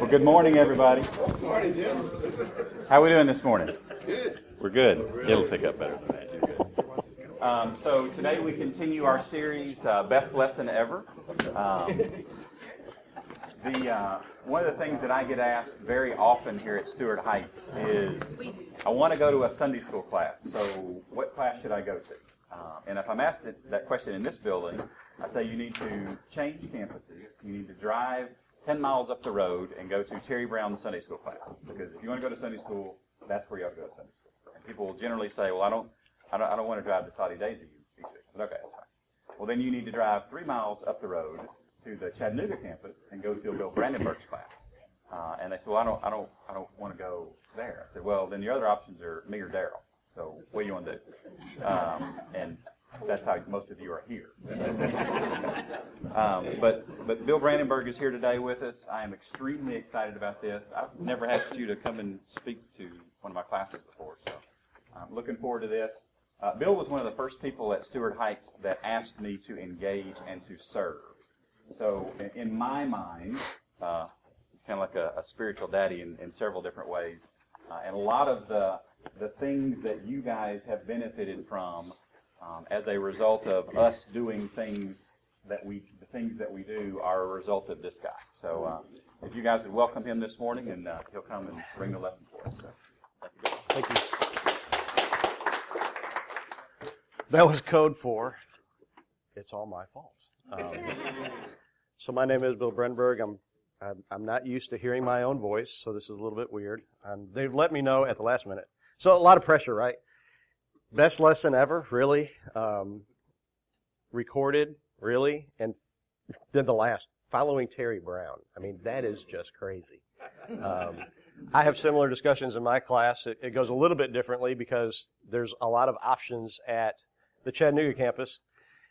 Well, good morning, everybody. Good morning, Jim. How are we doing this morning? Good. We're good. It'll pick up better than that. You're good. Um, so today we continue our series, uh, Best Lesson Ever. Um, the uh, one of the things that I get asked very often here at Stuart Heights is, I want to go to a Sunday school class. So what class should I go to? Uh, and if I'm asked that question in this building, I say you need to change campuses. You need to drive 10 miles up the road and go to Terry Brown's Sunday school class. Because if you want to go to Sunday school, that's where you ought to go to Sunday school. And people will generally say, well, I don't, I don't, I don't want to drive to Soddy Daisy. But okay, that's fine. Well, then you need to drive three miles up the road to the Chattanooga campus and go to Bill Brandenburg's class. Uh, and they said, well, I don't, I don't, I don't want to go there. I said, well, then your other options are me or Daryl. So what do you want to do? Um, and that's how most of you are here. um, but but Bill Brandenburg is here today with us. I am extremely excited about this. I've never asked you to come and speak to one of my classes before, so I'm looking forward to this. Uh, Bill was one of the first people at Stuart Heights that asked me to engage and to serve. So in my mind, uh, he's kind of like a, a spiritual daddy in, in, several different ways, uh, and a lot of the the things that you guys have benefited from um, as a result of us doing things that we, the things that we do are a result of this guy. So uh, if you guys would welcome him this morning, and uh, he'll come and bring the lesson for us. So, thank you. That was code for it's all my fault. Um, so my name is Bill Brandenburg. I'm, I'm I'm not used to hearing my own voice, so this is a little bit weird. And they've let me know at the last minute. So a lot of pressure, right? Best lesson ever, really. Um, recorded, really. And then the last, following Terry Brown. I mean, that is just crazy. Um, I have similar discussions in my class. It, it, goes a little bit differently because there's a lot of options at the Chattanooga campus.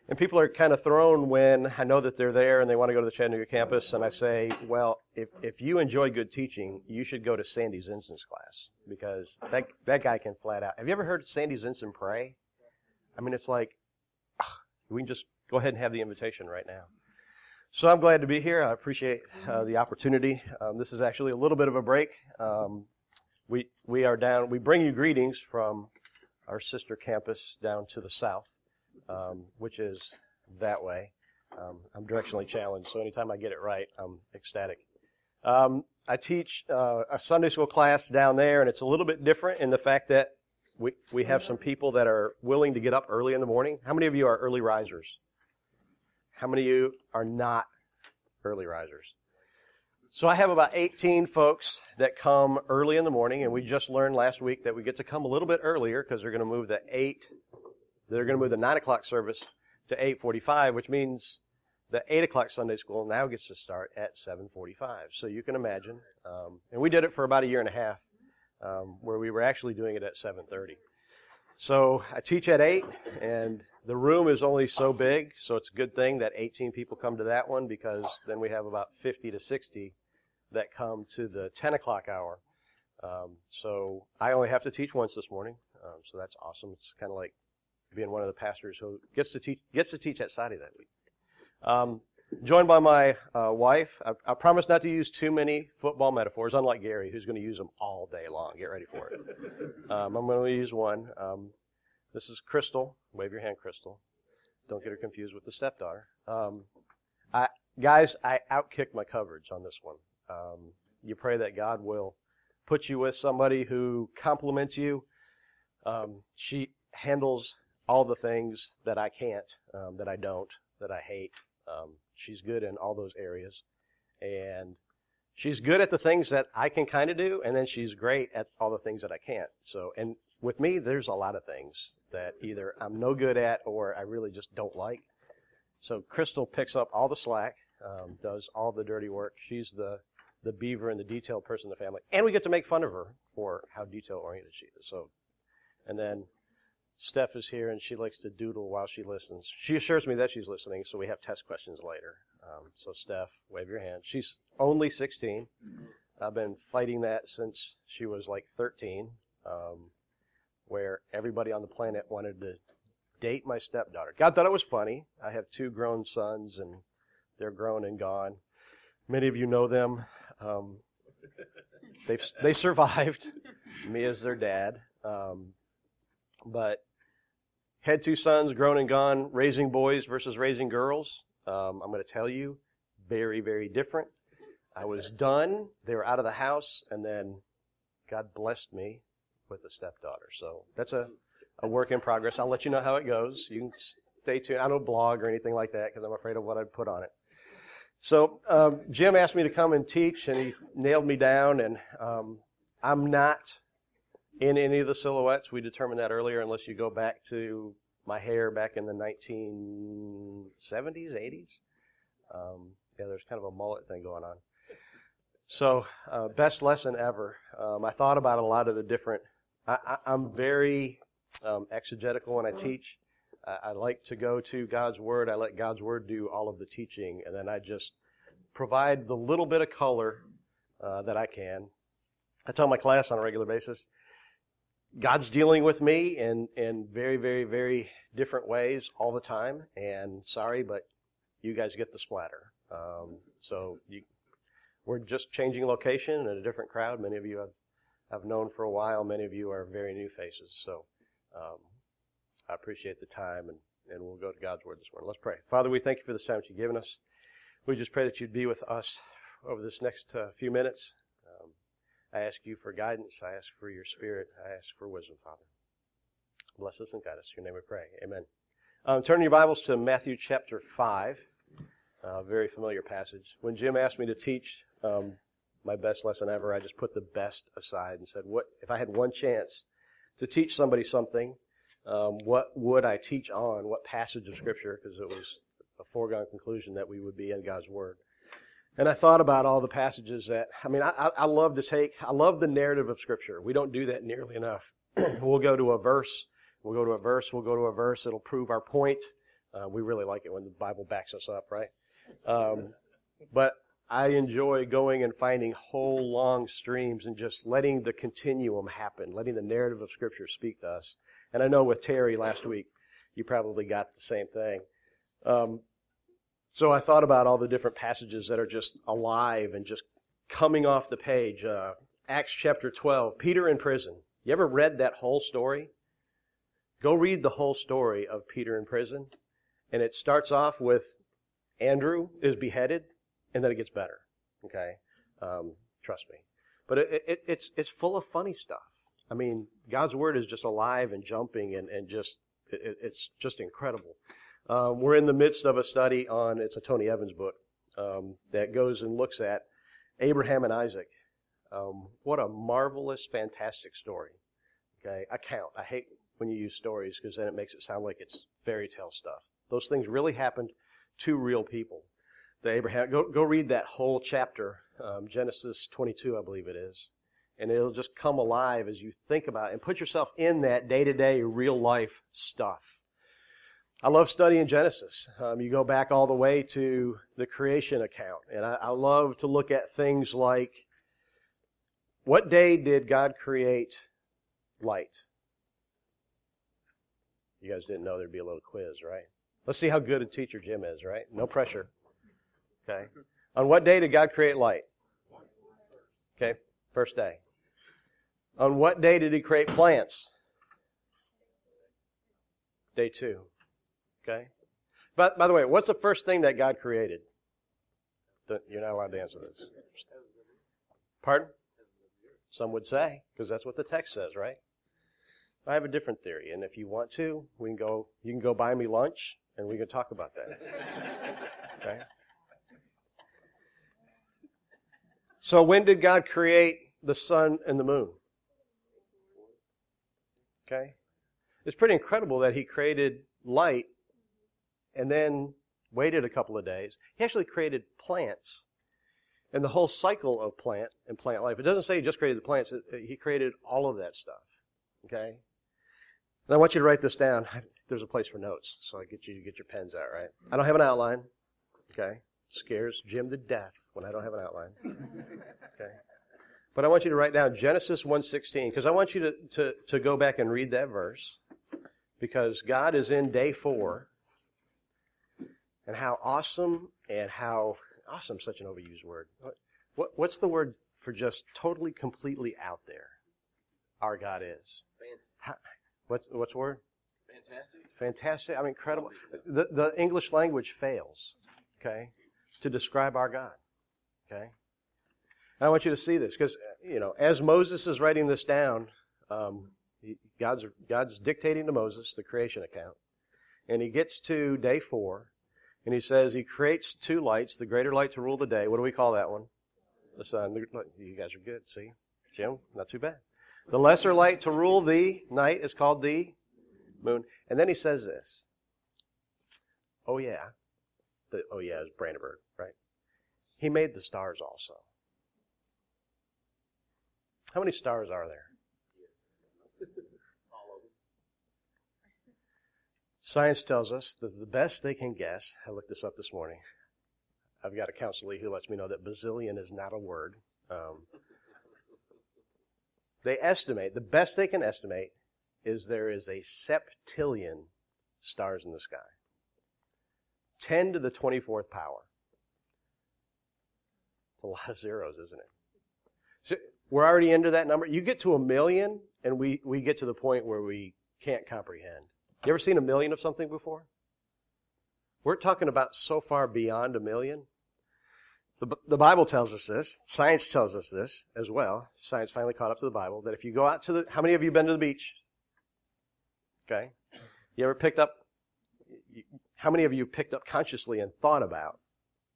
And people are kind of thrown when I know that they're there and they want to go to the Chattanooga campus, and I say, well, if, if you enjoy good teaching, you should go to Sandy Zinson's class because that, that guy can flat out. Have you ever heard Sandy Zinson pray? I mean, it's like, ugh, we can just go ahead and have the invitation right now. So I'm glad to be here. I appreciate uh, the opportunity. Um, this is actually a little bit of a break. Um, we we are down. We bring you greetings from our sister campus down to the south um, which is that way. Um, I'm directionally challenged, so anytime I get it right, I'm ecstatic. Um, I teach uh, a Sunday school class down there, and it's a little bit different in the fact that we, we have some people that are willing to get up early in the morning. How many of you are early risers? How many of you are not early risers? So I have about 18 folks that come early in the morning, and we just learned last week that we get to come a little bit earlier because they're going to move the 8 they're going to move the 9 o'clock service to 8.45, which means the 8 o'clock Sunday school now gets to start at 7.45. So you can imagine. Um, and we did it for about a year and a half, um, where we were actually doing it at 7.30. So I teach at 8, and the room is only so big, so it's a good thing that 18 people come to that one because then we have about 50 to 60 that come to the 10 o'clock hour. Um, so I only have to teach once this morning, um, so that's awesome. It's kind of like being one of the pastors who gets to teach gets to teach at Soddy that week. Um, joined by my uh, wife. I, I, promise not to use too many football metaphors, unlike Gary, who's going to use them all day long. Get ready for it. Um, I'm going to use one. Um, this is Crystal. Wave your hand, Crystal. Don't get her confused with the stepdaughter. Um, I, guys, I outkicked my coverage on this one. Um, you pray that God will put you with somebody who compliments you. Um, she handles all the things that I can't, um, that I don't, that I hate. Um, she's good in all those areas. And she's good at the things that I can kind of do, and then she's great at all the things that I can't. So, and with me, there's a lot of things that either I'm no good at or I really just don't like. So Crystal picks up all the slack, um, does all the dirty work. She's the the beaver and the detailed person in the family, and we get to make fun of her for how detail oriented she is. So, and then Steph is here and she likes to doodle while she listens. She assures me that she's listening, so we have test questions later. Um, so, Steph, wave your hand. She's only 16. I've been fighting that since she was like 13, um, where everybody on the planet wanted to date my stepdaughter. God thought it was funny. I have two grown sons, and they're grown and gone. Many of you know them. Um, they've they survived. me as their dad, um, but had two sons, grown and gone, raising boys versus raising girls. Um, I'm going to tell you, very very different. I was done. They were out of the house, and then God blessed me with a stepdaughter. So that's a a work in progress. I'll let you know how it goes. You can stay tuned. I don't blog or anything like that because I'm afraid of what I'd put on it. So um, Jim asked me to come and teach, and he nailed me down. And um, I'm not in any of the silhouettes. We determined that earlier, unless you go back to my hair back in the 1970s, 80s. Um, yeah, there's kind of a mullet thing going on. So, uh, best lesson ever. Um, I thought about a lot of the different. I, am very um, exegetical when I teach. I, I like to go to God's Word. I let God's Word do all of the teaching, and then I just provide the little bit of color uh, that I can. I tell my class on a regular basis, God's dealing with me in, in very, very, very different ways all the time. And sorry, but you guys get the splatter. Um, so you, we're just changing location and a different crowd. Many of you have, have known for a while. Many of you are very new faces. So um, I appreciate the time, and, and we'll go to God's Word this morning. Let's pray. Father, we thank you for this time that you've given us. We just pray that you'd be with us over this next uh, few minutes. I ask you for guidance. I ask for your Spirit. I ask for wisdom, Father. Bless us and guide us. In your name we pray. Amen. Um, turn your Bibles to Matthew chapter 5. A very familiar passage. When Jim asked me to teach um, my best lesson ever, I just put the best aside and said, "What if I had one chance to teach somebody something, um, what would I teach on? What passage of Scripture? Because it was a foregone conclusion that we would be in God's Word. And I thought about all the passages that, I mean, I, I love to take, I love the narrative of Scripture. We don't do that nearly enough. we'll go to a verse, we'll go to a verse, we'll go to a verse, it'll prove our point. Uh, we really like it when the Bible backs us up, right? Um, but I enjoy going and finding whole long streams and just letting the continuum happen, letting the narrative of Scripture speak to us. And I know with Terry last week, you probably got the same thing. Um, so I thought about all the different passages that are just alive and just coming off the page. Uh, Acts chapter 12, Peter in prison. You ever read that whole story? Go read the whole story of Peter in prison. And it starts off with Andrew is beheaded and then it gets better. Okay, um, trust me. But it, it, it's it's full of funny stuff. I mean, God's word is just alive and jumping, and and just it, it's just incredible. Um, we're in the midst of a study on it's a Tony Evans book um, that goes and looks at Abraham and Isaac. Um, what a marvelous, fantastic story. Okay, account. I hate when you use stories because then it makes it sound like it's fairy tale stuff. Those things really happened to real people the Abraham. Go, go read that whole chapter, um, Genesis 22, I believe it is. And it'll just come alive as you think about it and put yourself in that day to day, real life stuff. I love studying Genesis. Um, you go back all the way to the creation account. And I, I love to look at things like what day did God create light? You guys didn't know there'd be a little quiz, right? Let's see how good a teacher Jim is, right? No pressure. Okay. On what day did God create light? Okay. First day. On what day did He create plants? Day two. Okay. But by the way, what's the first thing that God created? You're not allowed to answer this. Pardon? Some would say, because that's what the text says, right? I have a different theory, and if you want to, we can go. You can go buy me lunch, and we can talk about that. Okay. So when did God create the sun and the moon? Okay? It's pretty incredible that he created light and then waited a couple of days. He actually created plants and the whole cycle of plant and plant life. It doesn't say he just created the plants, he created all of that stuff. Okay? And I want you to write this down. There's a place for notes, so I get you to get your pens out, right? I don't have an outline. Okay? scares Jim to death when I don't have an outline. Okay. But I want you to write down Genesis 1:16 because I want you to, to, to go back and read that verse because God is in day 4 and how awesome and how awesome such an overused word. What, what what's the word for just totally, completely out there our God is. How, what's what's the word? Fantastic. Fantastic. I mean, incredible. The the English language fails, okay, to describe our God. Okay. And I want you to see this because you know, as Moses is writing this down, um, God's God's dictating to Moses the creation account, and he gets to day four, and he says he creates two lights: the greater light to rule the day. What do we call that one? The sun. You guys are good. See, Jim, not too bad. The lesser light to rule the night is called the moon. And then he says this. Oh yeah. The, oh yeah is Brandenburg, right? He made the stars also. How many stars are there? Science tells us that the best they can guess, I looked this up this morning. I've got a counselor who lets me know that bazillion is not a word. Um, they estimate, the best they can estimate is there is a septillion stars in the sky. 10 to the 24th power. It's a lot of zeros, isn't it? So we're already into that number. You get to a million, and we, we get to the point where we can't comprehend. You ever seen a million of something before? We're talking about so far beyond a million the, the Bible tells us this. Science tells us this as well. Science finally caught up to the Bible that if you go out to the, how many of you been to the beach? Okay. You ever picked up, how many of you picked up consciously and thought about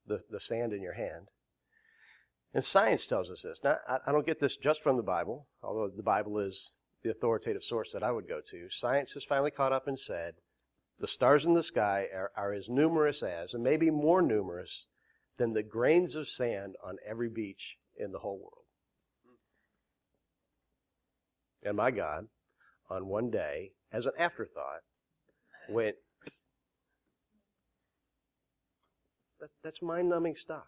the, the sand in your hand? And science tells us this. Now, I, I don't get this just from the Bible, although the Bible is the authoritative source that I would go to. Science has finally caught up and said the stars in the sky are, are as numerous as, and maybe more numerous than the grains of sand on every beach in the whole world. And my God, on one day, as an afterthought, went, that, that's mind numbing stuff.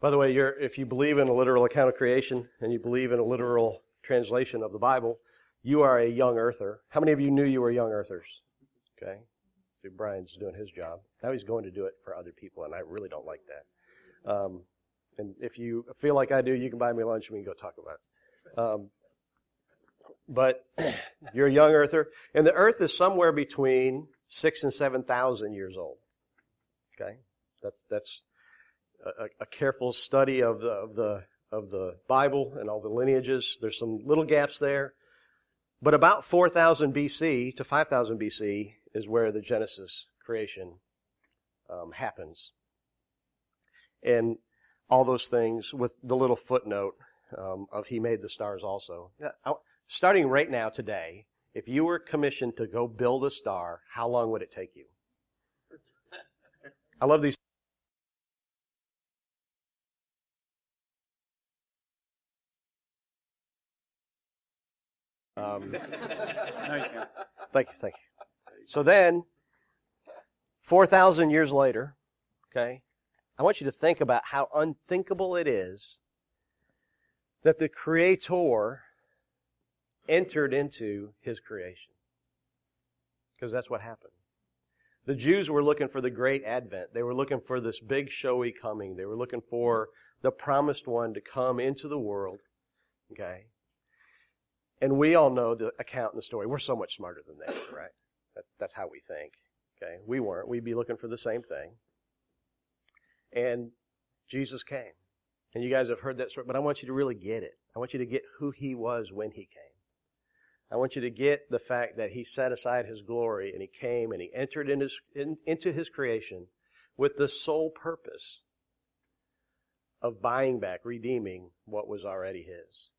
By the way, if you believe in a literal account of creation and you believe in a literal translation of the Bible, you are a young earther. How many of you knew you were young earthers? Okay. See, Brian's doing his job. Now he's going to do it for other people, and I really don't like that. Um, and if you feel like I do, you can buy me lunch and we can go talk about it. Um, but you're a young earther, and the earth is somewhere between six and seven thousand years old. Okay, that's that's a, a careful study of the of the of the Bible and all the lineages. There's some little gaps there, but about 4000 BC to 5000 BC is where the Genesis creation um, happens. And all those things with the little footnote um, of He made the stars also. Starting right now, today, if you were commissioned to go build a star, how long would it take you? I love these. Um, thank you, thank you. So then, 4,000 years later, okay, I want you to think about how unthinkable it is that the Creator entered into His creation. Because that's what happened. The Jews were looking for the great advent. They were looking for this big showy coming. They were looking for the promised one to come into the world. Okay? And we all know the account and the story. We're so much smarter than were, right? That, that's how we think. Okay, we weren't. We'd be looking for the same thing. And Jesus came. And you guys have heard that story, but I want you to really get it. I want you to get who he was when he came. I want you to get the fact that he set aside his glory and he came and he entered in his, in, into his creation with the sole purpose of buying back, redeeming what was already his.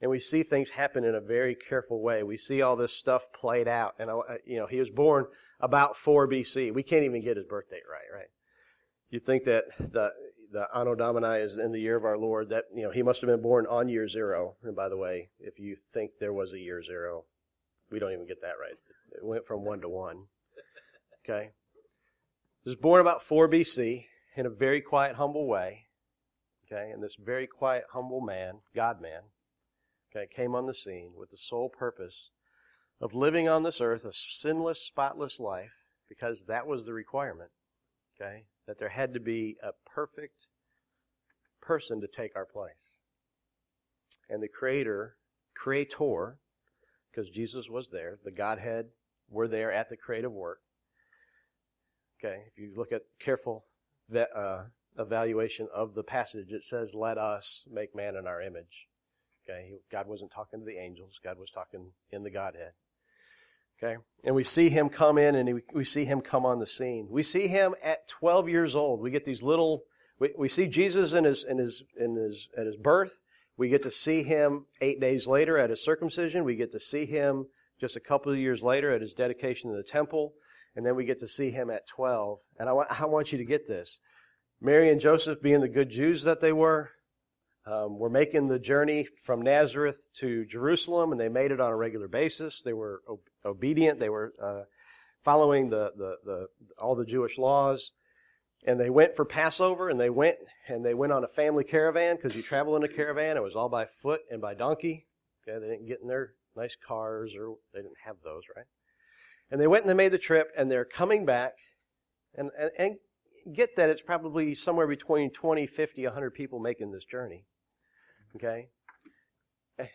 And we see things happen in a very careful way. We see all this stuff played out. And, uh, you know, he was born about 4 BC. We can't even get his birth date right, right? You think that the, the Anno Domini is in the year of our Lord, that, you know, he must have been born on year zero. And by the way, if you think there was a year zero, we don't even get that right. It went from one to one. Okay? He was born about 4 BC in a very quiet, humble way. Okay? And this very quiet, humble man, God man, okay, came on the scene with the sole purpose of living on this earth a sinless, spotless life, because that was the requirement, okay, that there had to be a perfect person to take our place. And the creator, creator, because Jesus was there, the Godhead were there at the creative work. Okay, if you look at careful uh, evaluation of the passage, it says, Let us make man in our image. Okay, God wasn't talking to the angels, God was talking in the Godhead. Okay, and we see him come in and we see him come on the scene. We see him at 12 years old. We get these little, we, we see Jesus in his, in his, in his, at his birth. We get to see him eight days later at his circumcision. We get to see him just a couple of years later at his dedication to the temple. And then we get to see him at 12. And I want, I want you to get this. Mary and Joseph, being the good Jews that they were, um, were making the journey from Nazareth to Jerusalem, and they made it on a regular basis. They were ob- obedient. They were uh, following the, the, the, all the Jewish laws. And they went for Passover, and they went and they went on a family caravan because you travel in a caravan. It was all by foot and by donkey. Okay, they didn't get in their nice cars, or they didn't have those, right? And they went and they made the trip, and they're coming back, and, and, and get that it's probably somewhere between 20, 50, 100 people making this journey. Okay? Eh,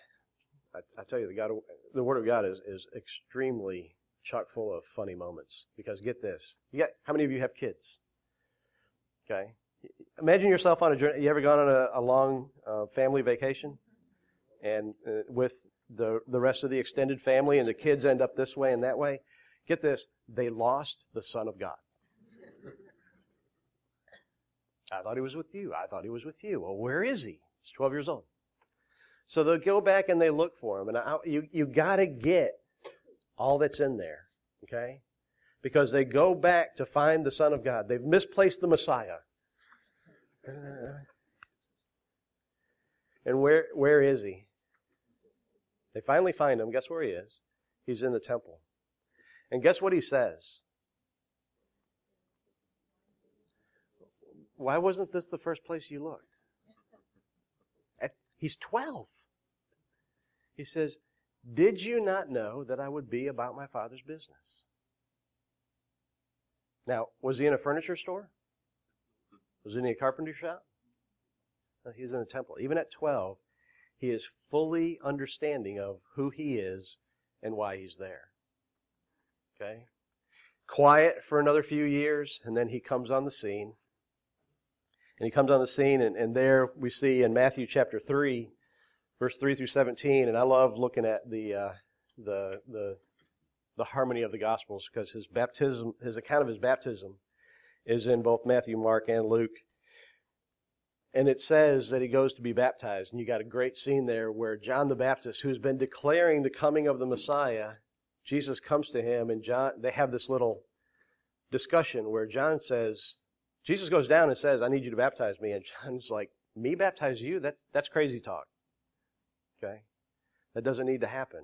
I, I tell you, the, God, the Word of God is, is extremely chock full of funny moments. Because get this. You got, how many of you have kids? Okay? Imagine yourself on a journey. You ever gone on a, a long uh, family vacation? And uh, with the, the rest of the extended family, and the kids end up this way and that way? Get this. They lost the Son of God. I thought he was with you. I thought he was with you. Well, where is he? He's 12 years old. So they'll go back and they look for him. And I, you, you gotta get all that's in there. Okay? Because they go back to find the Son of God. They've misplaced the Messiah. And where, where is he? They finally find him. Guess where he is? He's in the temple. And guess what he says? Why wasn't this the first place you looked? He's 12. He says, Did you not know that I would be about my father's business? Now, was he in a furniture store? Was he in a carpenter shop? No, he's in a temple. Even at 12, he is fully understanding of who he is and why he's there. Okay? Quiet for another few years, and then he comes on the scene. And he comes on the scene, and, and there we see in Matthew chapter 3, verse 3 through 17, and I love looking at the, uh, the, the, the harmony of the Gospels because his baptism, his account of his baptism is in both Matthew, Mark, and Luke. And it says that he goes to be baptized. And you got a great scene there where John the Baptist, who's been declaring the coming of the Messiah, Jesus comes to him and John, they have this little discussion where John says, Jesus goes down and says, I need you to baptize me. And John's like, me baptize you? That's, that's crazy talk. Okay? That doesn't need to happen.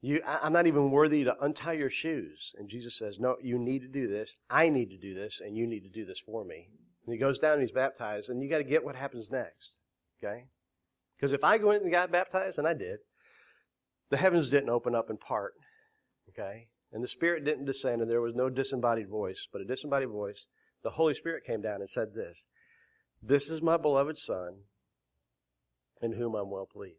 You, I, am not even worthy to untie your shoes. And Jesus says, no, you need to do this. I need to do this, and you need to do this for me. And he goes down and he's baptized, and you got to get what happens next. Okay? Because if I went and got baptized, and I did, the heavens didn't open up in part. Okay? And the Spirit didn't descend, and there was no disembodied voice, but a disembodied voice. The Holy Spirit came down and said this This is my beloved Son, in whom I'm well pleased.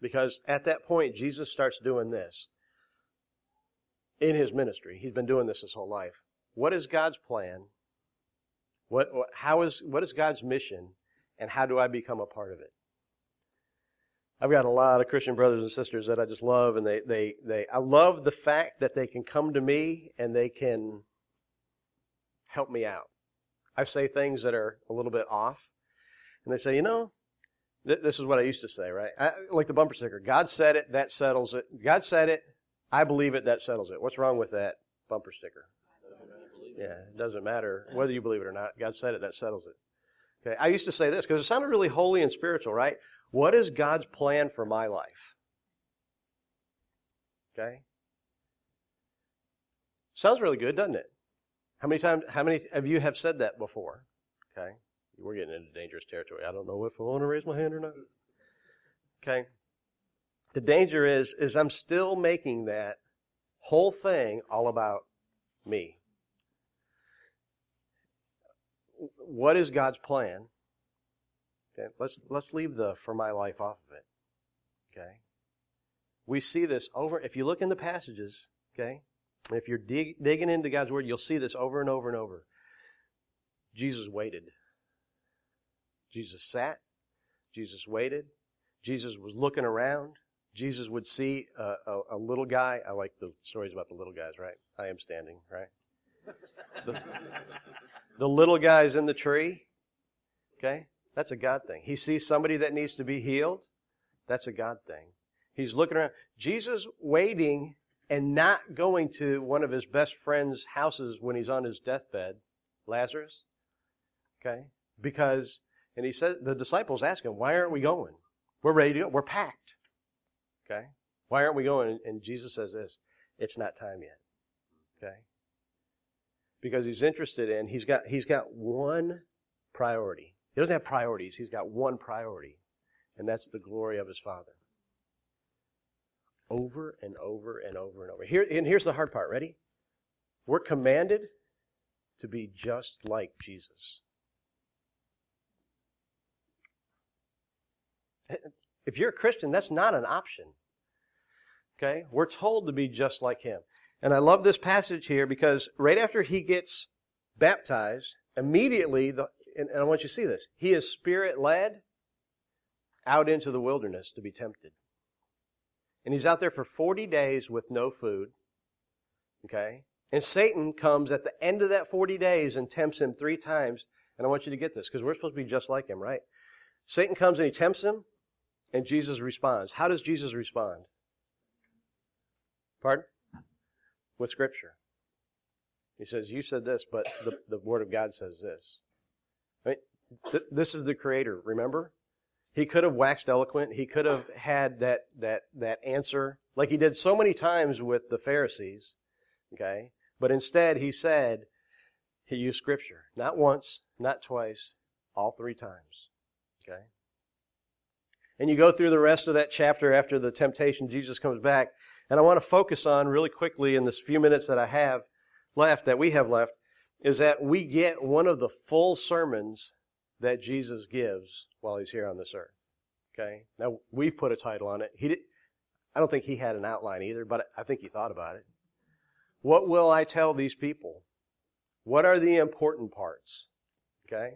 Because at that point, Jesus starts doing this in his ministry. He's been doing this his whole life. What is God's plan? What, how is, what is God's mission? And how do I become a part of it? I've got a lot of Christian brothers and sisters that I just love, and they, they, they, I love the fact that they can come to me and they can help me out. I say things that are a little bit off, and they say, you know, th- this is what I used to say, right? I, like the bumper sticker. God said it, that settles it. God said it, I believe it, that settles it. What's wrong with that bumper sticker? Yeah, it doesn't matter whether you believe it or not. God said it, that settles it. Okay, I used to say this because it sounded really holy and spiritual, right? What is God's plan for my life? Okay? Sounds really good, doesn't it? How many times, how many of you have said that before? Okay? We're getting into dangerous territory. I don't know if I want to raise my hand or not. Okay? The danger is, is I'm still making that whole thing all about me. what is God's plan? Okay, let's let's leave the for my life off of it. Okay. We see this over if you look in the passages, okay? If you're dig, digging into God's word, you'll see this over and over and over. Jesus waited. Jesus sat. Jesus waited. Jesus was looking around. Jesus would see a, a, a, little guy. I like the stories about the little guys, right? I am standing, right? The, the little guy's in the tree. Okay? That's a God thing. He sees somebody that needs to be healed. That's a God thing. He's looking around. Jesus waiting and not going to one of his best friend's houses when he's on his deathbed, Lazarus. Okay? Because, and he said, the disciples ask him, why aren't we going? We're ready to go. We're packed. Okay? Why aren't we going? And Jesus says this, it's not time yet. Okay? Because he's interested in, he's got, he's got one priority. He doesn't have priorities. He's got one priority. And that's the glory of his Father. Over and over and over and over. Here, and here's the hard part. Ready? We're commanded to be just like Jesus. If you're a Christian, that's not an option. Okay? We're told to be just like him. And I love this passage here because right after he gets baptized, immediately, the, and, I want you to see this, he is spirit led out into the wilderness to be tempted. And he's out there for 40 days with no food. Okay? And Satan comes at the end of that 40 days and tempts him three times. And I want you to get this because we're supposed to be just like him, right? Satan comes and he tempts him, and Jesus responds. How does Jesus respond? Pardon? With Scripture. He says, You said this, but the, the Word of God says this. Right? Th- this is the Creator, remember? He could have waxed eloquent. He could have had that, that, that answer like he did so many times with the Pharisees. Okay? But instead, he said, he used scripture. Not once, not twice, all three times. Okay? And you go through the rest of that chapter after the temptation, Jesus comes back. And I want to focus on really quickly in this few minutes that I have left, that we have left, is that we get one of the full sermons that Jesus gives while he's here on this earth. Okay? Now, we've put a title on it. He did, I don't think he had an outline either, but I think he thought about it. What will I tell these people? What are the important parts? Okay?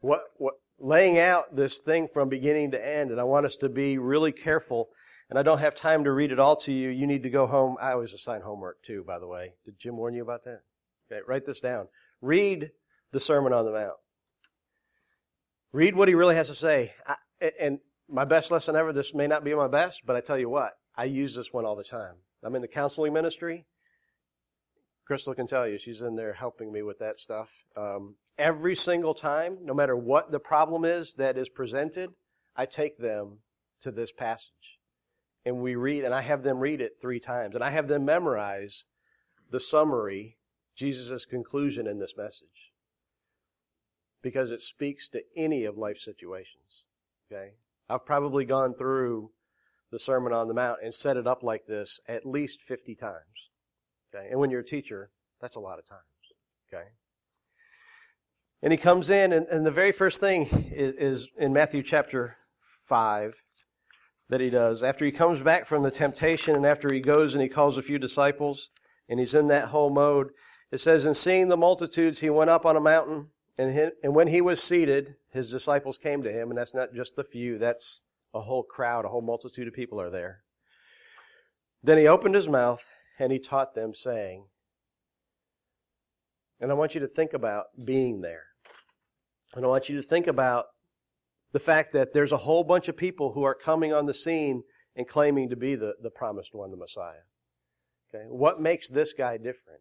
What, what, laying out this thing from beginning to end, and I want us to be really careful. And I don't have time to read it all to you. You need to go home. I always assign homework too, by the way. Did Jim warn you about that? Okay, write this down. Read the Sermon on the Mount. Read what he really has to say. I, and my best lesson ever, this may not be my best, but I tell you what, I use this one all the time. I'm in the counseling ministry. Crystal can tell you, she's in there helping me with that stuff. Um, every single time, no matter what the problem is that is presented, I take them to this passage. And we read, and I have them read it three times. And I have them memorize the summary, Jesus' conclusion in this message because it speaks to any of life situations. Okay? I've probably gone through the Sermon on the Mount and set it up like this at least 50 times. Okay? And when you're a teacher, that's a lot of times. Okay? And he comes in, and, and the very first thing is, is in Matthew chapter 5 that he does. After he comes back from the temptation and after he goes and he calls a few disciples, and he's in that whole mode, it says, And seeing the multitudes, he went up on a mountain and, he, and when he was seated, his disciples came to him, and that's not just the few, that's a whole crowd, a whole multitude of people are there. Then he opened his mouth and he taught them, saying, and I want you to think about being there. And I want you to think about the fact that there's a whole bunch of people who are coming on the scene and claiming to be the, the promised one, the Messiah. Okay? What makes this guy different?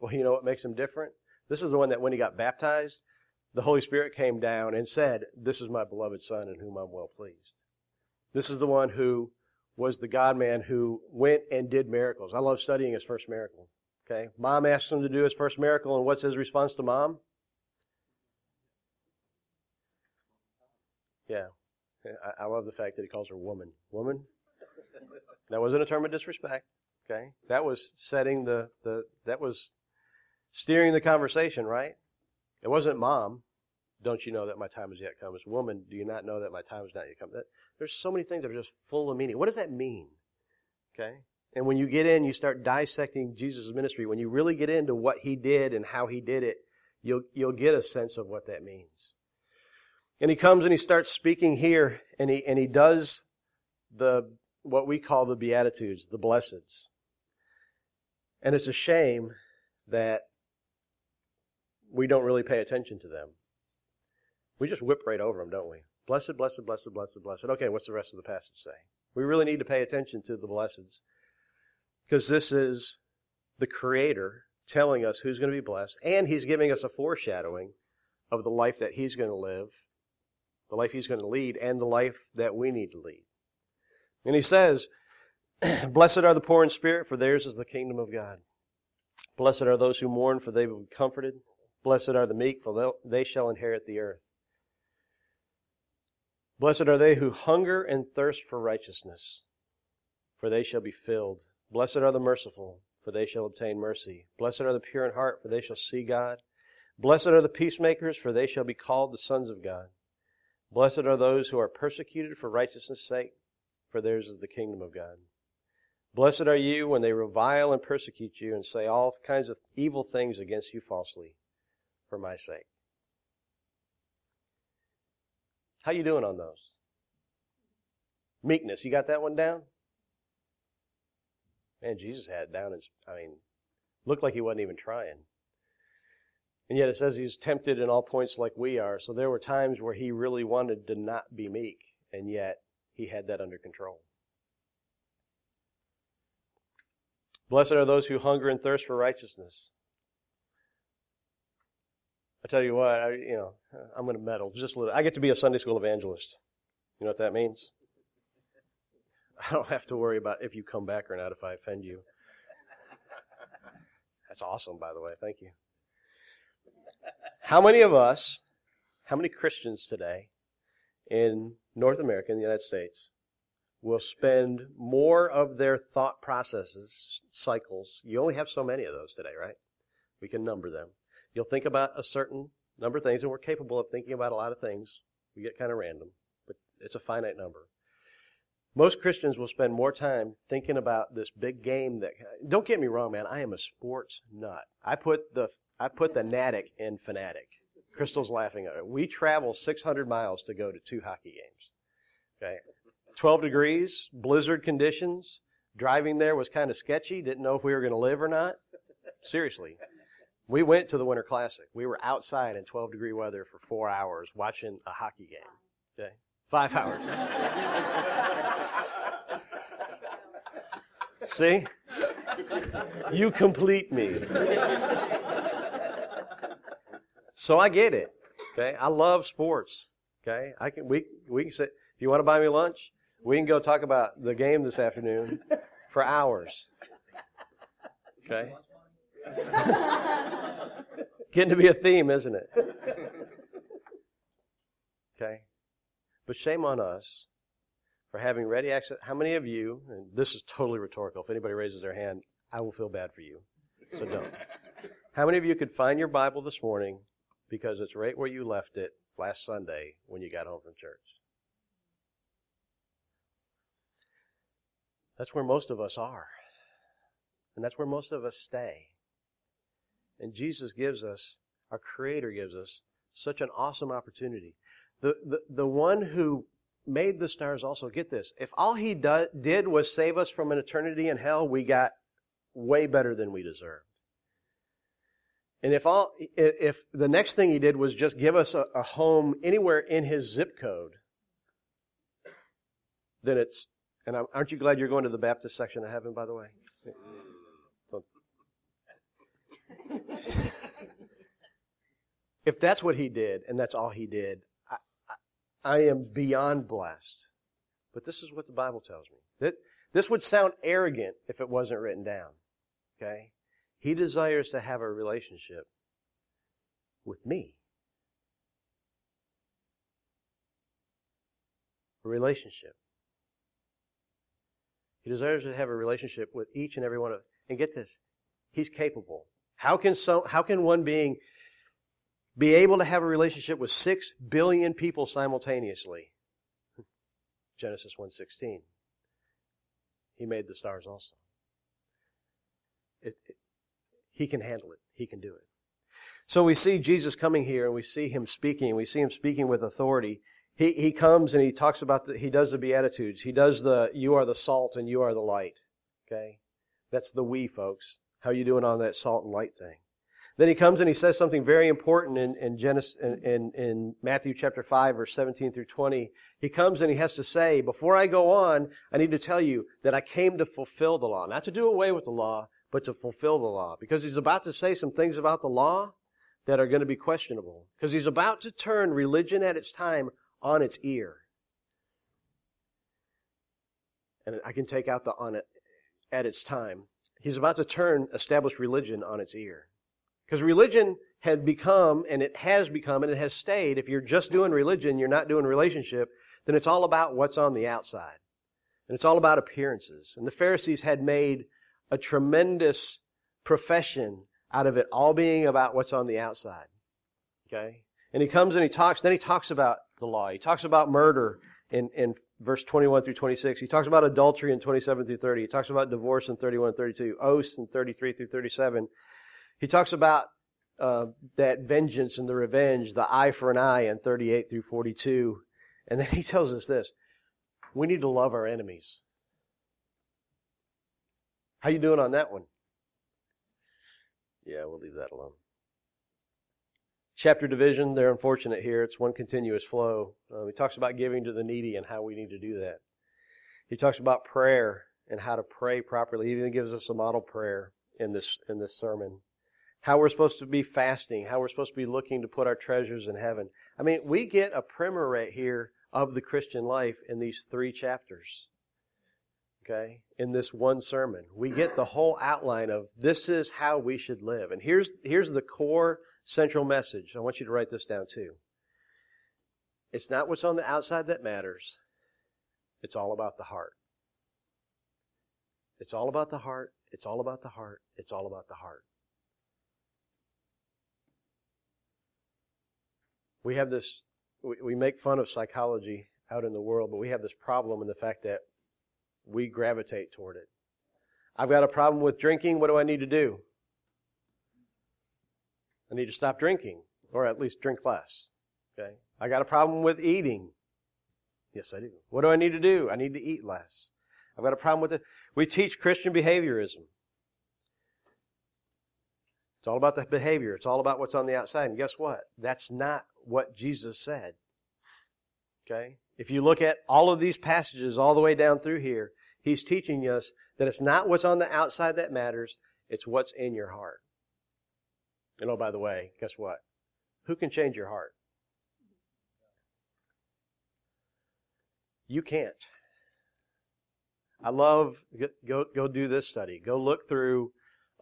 Well, you know what makes him different? This is the one that when he got baptized, the Holy Spirit came down and said, This is my beloved Son in whom I'm well pleased. This is the one who was the God man who went and did miracles. I love studying his first miracle. Okay. Mom asked him to do his first miracle, and what's his response to mom? Yeah. I, love the fact that he calls her woman. Woman? That wasn't a term of disrespect. Okay. That was setting the, the that was steering the conversation, right? It wasn't mom, don't you know that my time is yet come? It's woman, do you not know that my time is not yet come? That, there's so many things that are just full of meaning. What does that mean? Okay? And when you get in, you start dissecting Jesus' ministry. When you really get into what he did and how he did it, you'll, you'll get a sense of what that means. And he comes and he starts speaking here, and he, and he does the, what we call the Beatitudes, the blesseds. And it's a shame that we don't really pay attention to them. We just whip right over them, don't we? Blessed, blessed, blessed, blessed, blessed. Okay, what's the rest of the passage say? We really need to pay attention to the blesseds because this is the Creator telling us who's going to be blessed, and He's giving us a foreshadowing of the life that He's going to live, the life He's going to lead, and the life that we need to lead. And He says, Blessed are the poor in spirit, for theirs is the kingdom of God. Blessed are those who mourn, for they will be comforted. Blessed are the meek, for they shall inherit the earth. Blessed are they who hunger and thirst for righteousness, for they shall be filled. Blessed are the merciful, for they shall obtain mercy. Blessed are the pure in heart, for they shall see God. Blessed are the peacemakers, for they shall be called the sons of God. Blessed are those who are persecuted for righteousness' sake, for theirs is the kingdom of God. Blessed are you when they revile and persecute you and say all kinds of evil things against you falsely for my sake. How you doing on those? Meekness, you got that one down? Man, Jesus had it down. And, I mean, looked like he wasn't even trying. And yet it says he's tempted in all points like we are. So there were times where he really wanted to not be meek, and yet he had that under control. Blessed are those who hunger and thirst for righteousness. I tell you what, I, you know, I'm going to meddle just a little. I get to be a Sunday school evangelist. You know what that means? I don't have to worry about if you come back or not if I offend you. That's awesome, by the way. Thank you. How many of us, how many Christians today in North America, in the United States, will spend more of their thought processes, cycles? You only have so many of those today, right? We can number them. You'll think about a certain number of things, and we're capable of thinking about a lot of things. We get kind of random, but it's a finite number. Most Christians will spend more time thinking about this big game that don't get me wrong, man, I am a sports nut. I put the I put the Natick in fanatic. Crystal's laughing at it. We travel 600 miles to go to two hockey games. Okay. 12 degrees, blizzard conditions. Driving there was kind of sketchy. Didn't know if we were going to live or not. Seriously. We went to the Winter Classic. We were outside in 12 degree weather for four hours watching a hockey game. Okay. Five hours. See? You complete me. so I get it. Okay? I love sports. Okay? I can we we can say if you want to buy me lunch, we can go talk about the game this afternoon for hours. Okay? Getting to be a theme, isn't it? Okay? But shame on us for having ready access. How many of you, and this is totally rhetorical, if anybody raises their hand, I will feel bad for you. So don't. How many of you could find your Bible this morning because it's right where you left it last Sunday when you got home from church? That's where most of us are. And that's where most of us stay. And Jesus gives us, our Creator gives us, such an awesome opportunity. The, the, the one who made the stars also, get this, if all he do, did was save us from an eternity in hell, we got way better than we deserved. And if all, if the next thing he did was just give us a, a home anywhere in his zip code, then it's, and aren't you glad you're going to the Baptist section of heaven, by the way? if that's what he did and that's all he did, I, I, I, am beyond blessed. But this is what the Bible tells me. That this would sound arrogant if it wasn't written down. Okay? He desires to have a relationship with me. A relationship. He desires to have a relationship with each and every one of and get this, he's capable. How can so how can one being be able to have a relationship with 6 billion people simultaneously. Genesis 1:16. He made the stars also. It, it, he can handle it. He can do it. So we see Jesus coming here and we see him speaking. We see him speaking with authority. He, he comes and he talks about the, he does the Beatitudes. He does the, you are the salt and you are the light. Okay? That's the we, folks. How you doing on that salt and light thing? Then he comes and he says something very important in, in Genesis, in, in, Matthew chapter 5 verse 17 through 20. He comes and he has to say, before I go on, I need to tell you that I came to fulfill the law. Not to do away with the law, but to fulfill the law. Because he's about to say some things about the law that are going to be questionable. Because he's about to turn religion at its time on its ear. And I can take out the on it at its time. He's about to turn established religion on its ear. Because religion had become, and it has become, and it has stayed, if you're just doing religion, you're not doing relationship, then it's all about what's on the outside. And it's all about appearances. And the Pharisees had made a tremendous profession out of it all being about what's on the outside. Okay? And he comes and he talks, then he talks about the law. He talks about murder in, in verse 21 through 26. He talks about adultery in 27 through 30. He talks about divorce in 31 and 32, oaths in 33 through 37. He talks about uh, that vengeance and the revenge, the eye for an eye in 38 through 42. And then he tells us this. We need to love our enemies. How you doing on that one? Yeah, we'll leave that alone. Chapter division, they're unfortunate here. It's one continuous flow. Uh, he talks about giving to the needy and how we need to do that. He talks about prayer and how to pray properly. He even gives us a model prayer in this in this sermon how we're supposed to be fasting, how we're supposed to be looking to put our treasures in heaven. I mean, we get a primer right here of the Christian life in these three chapters. Okay? In this one sermon. We get the whole outline of this is how we should live. And here's, here's the core central message. I want you to write this down too. It's not what's on the outside that matters. It's all about the heart. It's all about the heart. It's all about the heart. It's all about the heart. we have this, we make fun of psychology out in the world, but we have this problem in the fact that we gravitate toward it. I've got a problem with drinking. What do I need to do? I need to stop drinking, or at least drink less. Okay? I got a problem with eating. Yes, I do. What do I need to do? I need to eat less. I've got a problem with it. We teach Christian behaviorism. It's all about the behavior. It's all about what's on the outside. And guess what? That's not what Jesus said. Okay? If you look at all of these passages all the way down through here, he's teaching us that it's not what's on the outside that matters, it's what's in your heart. And oh, by the way, guess what? Who can change your heart? You can't. I love, go, go do this study. Go look through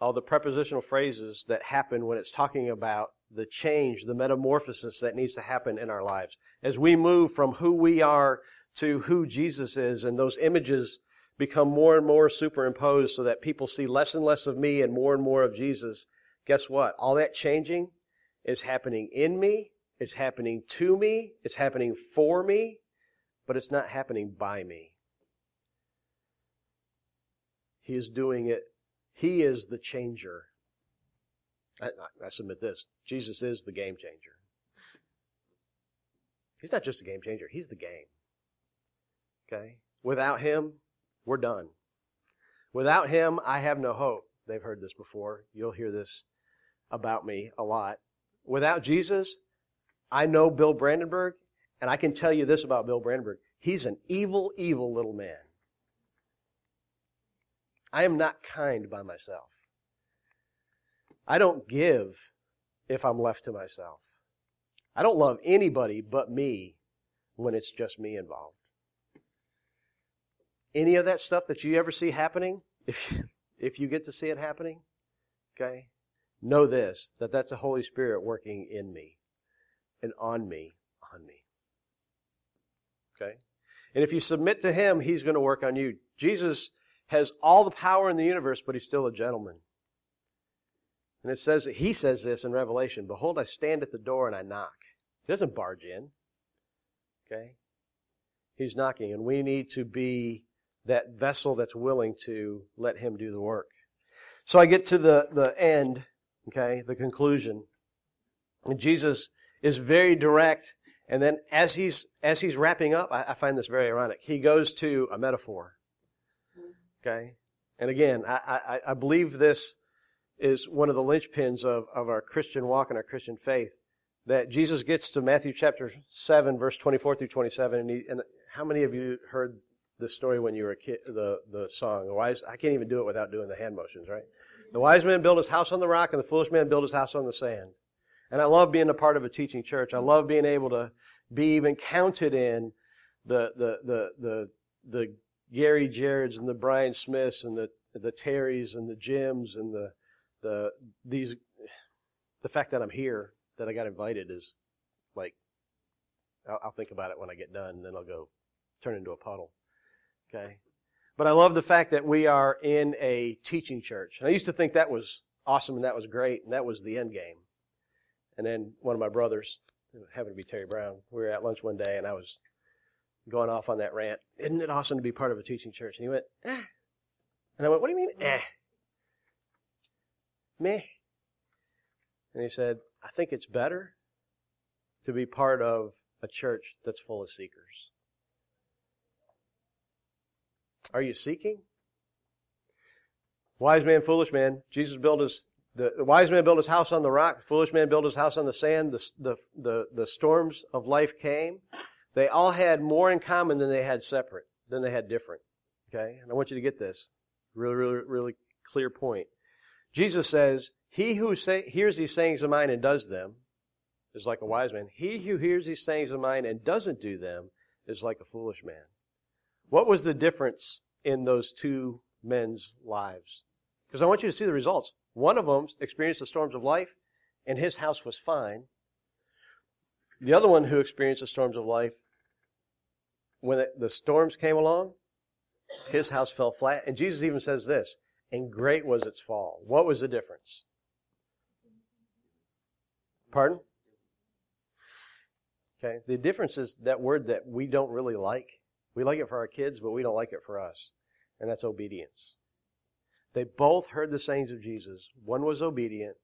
all the prepositional phrases that happen when it's talking about the change, the metamorphosis that needs to happen in our lives. As we move from who we are to who Jesus is, and those images become more and more superimposed so that people see less and less of me and more and more of Jesus, guess what? All that changing is happening in me, it's happening to me, it's happening for me, but it's not happening by me. He is doing it. He is the changer. I, I submit this Jesus is the game changer. He's not just a game changer, He's the game. Okay? Without Him, we're done. Without Him, I have no hope. They've heard this before. You'll hear this about me a lot. Without Jesus, I know Bill Brandenburg, and I can tell you this about Bill Brandenburg. He's an evil, evil little man. I am not kind by myself. I don't give if I'm left to myself. I don't love anybody but me when it's just me involved. Any of that stuff that you ever see happening, if, if you get to see it happening, okay, know this, that that's the Holy Spirit working in me and on me, on me. Okay? And if you submit to Him, He's going to work on you. Jesus has all the power in the universe, but He's still a gentleman. And it says, he says this in Revelation, Behold, I stand at the door and I knock. He doesn't barge in. Okay? He's knocking, and we need to be that vessel that's willing to let him do the work. So I get to the, the end, okay, the conclusion. And Jesus is very direct, and then as he's as he's wrapping up, I, I find this very ironic. He goes to a metaphor. Okay? And again, I, I, I believe this is one of the linchpins of, of our Christian walk and our Christian faith. That Jesus gets to Matthew chapter 7, verse 24 through 27. And, he, and how many of you heard the story when you were a kid, the, the song? The wise, I can't even do it without doing the hand motions, right? The wise man built his house on the rock, and the foolish man built his house on the sand. And I love being a part of a teaching church. I love being able to be even counted in the, the, the, the, the Gary Jareds and the Brian Smiths and the, the Terrys and the Jims and the, the these the fact that I'm here, that I got invited is like I'll, I'll think about it when I get done, and then I'll go turn into a puddle. Okay, but I love the fact that we are in a teaching church. And I used to think that was awesome and that was great, and that was the end game. And then one of my brothers, happened to be Terry Brown, we were at lunch one day, and I was going off on that rant. Isn't it awesome to be part of a teaching church? And he went, eh. And I went, what do you mean, eh? Me. And he said, I think it's better to be part of a church that's full of seekers. Are you seeking? Wise man, foolish man. Jesus built his the, the, wise man built his house on the rock. Foolish man built his house on the sand. The, the, the, the storms of life came. They all had more in common than they had separate, than they had different. Okay? And I want you to get this. Really, really, really clear point. Jesus says, He who say, hears these sayings of mine and does them is like a wise man. He who hears these sayings of mine and doesn't do them is like a foolish man. What was the difference in those two men's lives? Because I want you to see the results. One of them experienced the storms of life, and his house was fine. The other one who experienced the storms of life, when the storms came along, his house fell flat. And Jesus even says this and great was its fall. What was the difference? Pardon? Okay, the difference is that word that we don't really like. We like it for our kids, but we don't like it for us. And that's obedience. They both heard the sayings of Jesus. One was obedient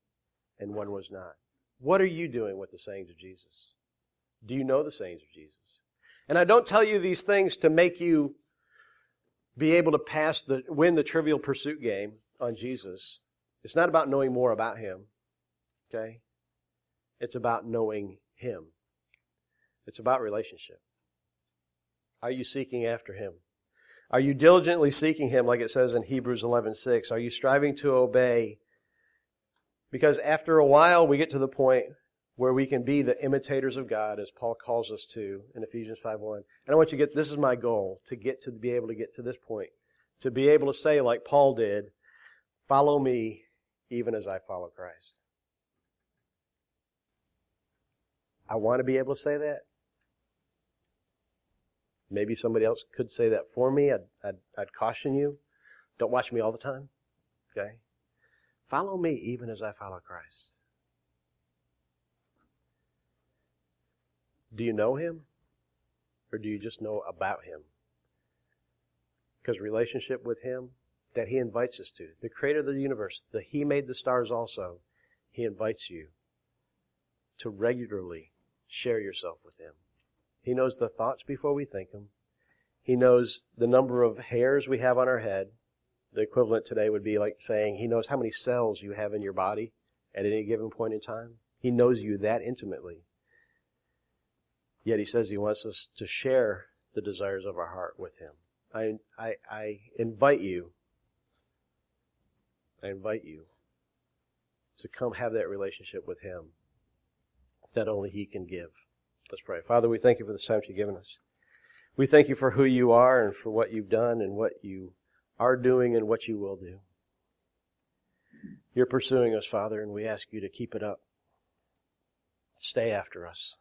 and one was not. What are you doing with the sayings of Jesus? Do you know the sayings of Jesus? And I don't tell you these things to make you be able to pass the win the trivial pursuit game on Jesus. It's not about knowing more about him. Okay? It's about knowing him. It's about relationship. Are you seeking after him? Are you diligently seeking him like it says in Hebrews 11:6? Are you striving to obey? Because after a while we get to the point where we can be the imitators of God as Paul calls us to in Ephesians 5:1. And I want you to get this is my goal to get to be able to get to this point. To be able to say like Paul did, follow me even as I follow Christ. I want to be able to say that. Maybe somebody else could say that for me. I'd, I'd, I'd caution you. Don't watch me all the time. Okay? Follow me even as I follow Christ. Do you know him? Or do you just know about him? Because relationship with him that he invites us to, the creator of the universe, the he made the stars also, he invites you to regularly share yourself with him. He knows the thoughts before we think them. He knows the number of hairs we have on our head. The equivalent today would be like saying he knows how many cells you have in your body at any given point in time. He knows you that intimately. Yet he says he wants us to share the desires of our heart with him. I, I, I invite you, I invite you to come have that relationship with him that only he can give. Let's pray. Father, we thank you for the time you've given us. We thank you for who you are and for what you've done and what you are doing and what you will do. You're pursuing us, Father, and we ask you to keep it up. Stay after us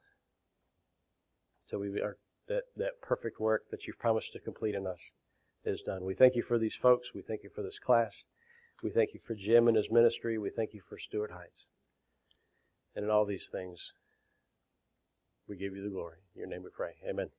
till we are that, that perfect work that you've promised to complete in us is done. We thank you for these folks. We thank you for this class. We thank you for Jim and his ministry. We thank you for Stuart Heights. And in all these things, we give you the glory. In your name we pray. Amen.